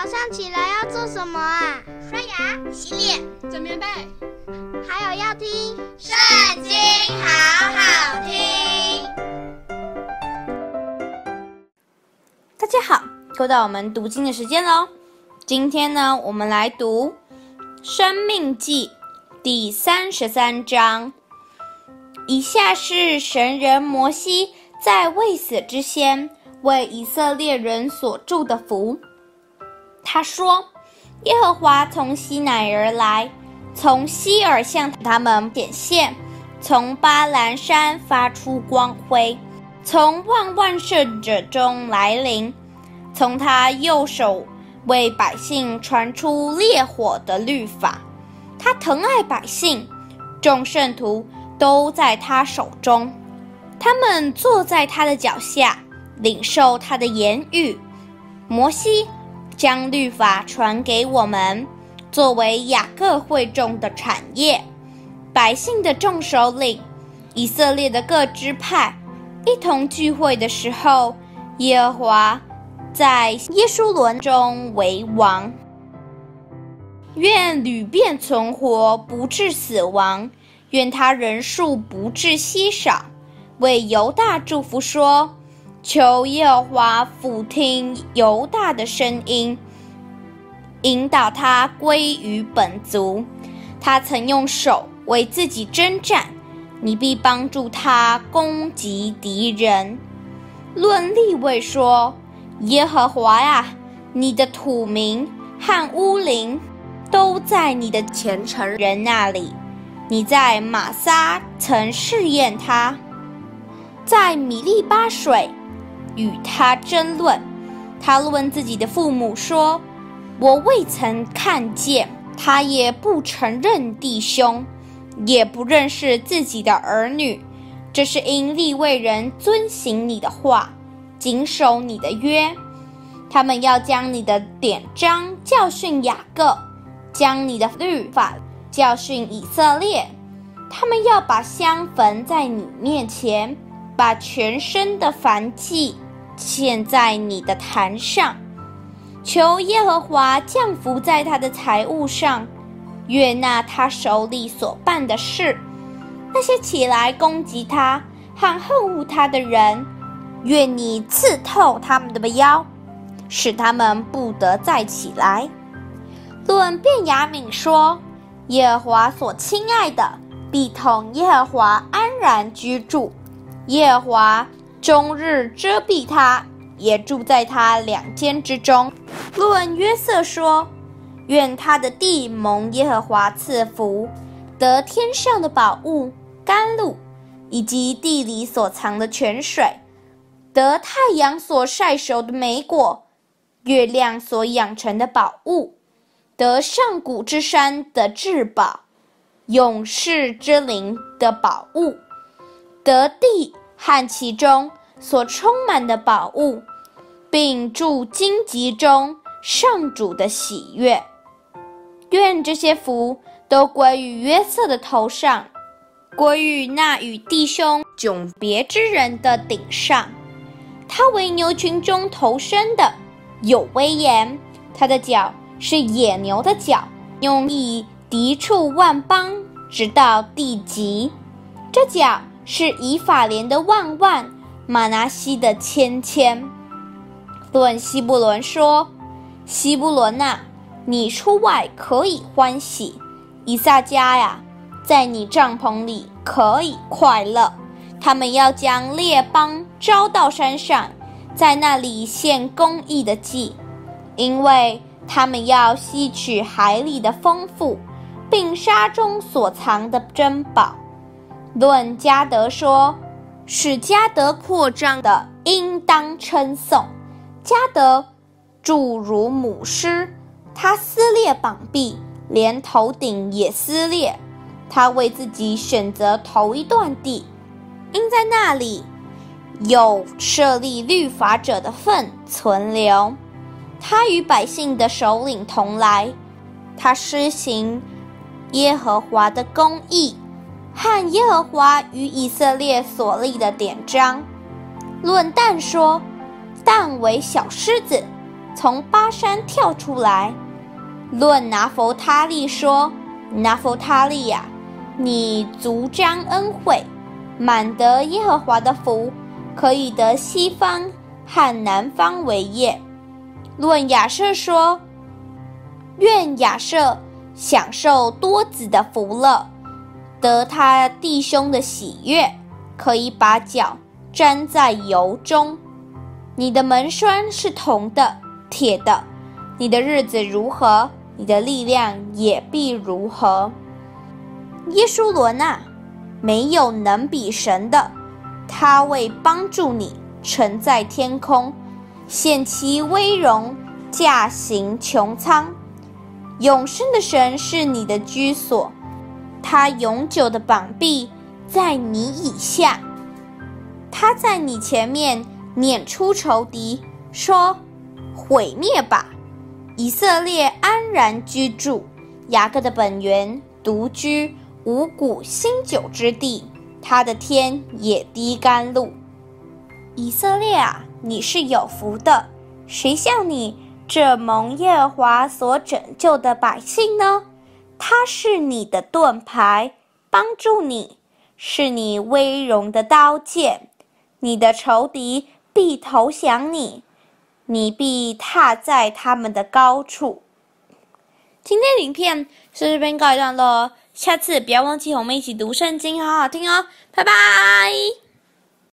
早上起来要做什么啊？刷牙、洗脸、整棉被，还有要听《圣经》，好好听。大家好，又到我们读经的时间喽。今天呢，我们来读《生命记》第三十三章。以下是神人摩西在未死之先为以色列人所祝的福。他说：“耶和华从西乃而来，从西尔向他们显现，从巴兰山发出光辉，从万万圣者中来临，从他右手为百姓传出烈火的律法。他疼爱百姓，众圣徒。”都在他手中，他们坐在他的脚下，领受他的言语。摩西将律法传给我们，作为雅各会众的产业。百姓的众首领，以色列的各支派，一同聚会的时候，耶和华在耶书仑中为王。愿流便存活，不致死亡。愿他人数不致稀少，为犹大祝福说：求耶和华俯听犹大的声音，引导他归于本族。他曾用手为自己征战，你必帮助他攻击敌人。论立位说：耶和华呀，你的土民和乌灵都在你的虔诚人那里。你在玛撒曾试验他，在米利巴水与他争论。他问自己的父母说：“我未曾看见。”他也不承认弟兄，也不认识自己的儿女。这是因利未人遵行你的话，谨守你的约。他们要将你的典章教训雅各，将你的律法。教训以色列，他们要把香焚在你面前，把全身的燔祭献在你的坛上，求耶和华降福在他的财物上，悦纳他手里所办的事。那些起来攻击他和恨恶他的人，愿你刺透他们的腰，使他们不得再起来。论便雅悯说。耶和华所亲爱的，必同耶和华安然居住。耶和华终日遮蔽他，也住在他两肩之中。论约瑟说：愿他的地蒙耶和华赐福，得天上的宝物甘露，以及地里所藏的泉水，得太阳所晒熟的美果，月亮所养成的宝物。得上古之山的至宝，永世之灵的宝物，得地和其中所充满的宝物，并住荆棘中上主的喜悦。愿这些福都归于约瑟的头上，归于那与弟兄迥别之人的顶上。他为牛群中头生的，有威严，他的脚。是野牛的角，用以敌触万邦，直到地极。这角是以法莲的万万，玛拿西的千千。论西布伦说：“西布伦呐、你出外可以欢喜；以萨迦呀，在你帐篷里可以快乐。他们要将列邦招到山上，在那里献公义的祭，因为。”他们要吸取海里的丰富，并沙中所藏的珍宝。论加德说：“使加德扩张的，应当称颂。迦得着如母狮，他撕裂膀臂，连头顶也撕裂。他为自己选择头一段地，因在那里有设立律法者的份存留。”他与百姓的首领同来，他施行耶和华的公义，和耶和华与以色列所立的典章。论但说，但为小狮子，从巴山跳出来。论拿弗他利说：“拿弗他利呀，你足沾恩惠，满得耶和华的福，可以得西方和南方为业。”论亚设说：“愿亚设享受多子的福乐，得他弟兄的喜悦，可以把脚粘在油中。你的门栓是铜的、铁的，你的日子如何？”你的力量也必如何，耶书仑啊，没有能比神的，他为帮助你，乘在天空，显其威荣，驾行穹苍。永生的神是你的居所，他永久的膀臂在你以下，他在你前面撵出仇敌，说：毁灭吧！以色列安然居住，雅各的本源独居五谷新酒之地，他的天也滴甘露。以色列啊，你是有福的，谁像你这蒙耶和华所拯救的百姓呢？他是你的盾牌，帮助你，是你威荣的刀剑，你的仇敌必投降你。你必踏在他们的高处。今天影片是这边告一段落，下次不要忘记和我们一起读圣经，好好听哦，拜拜。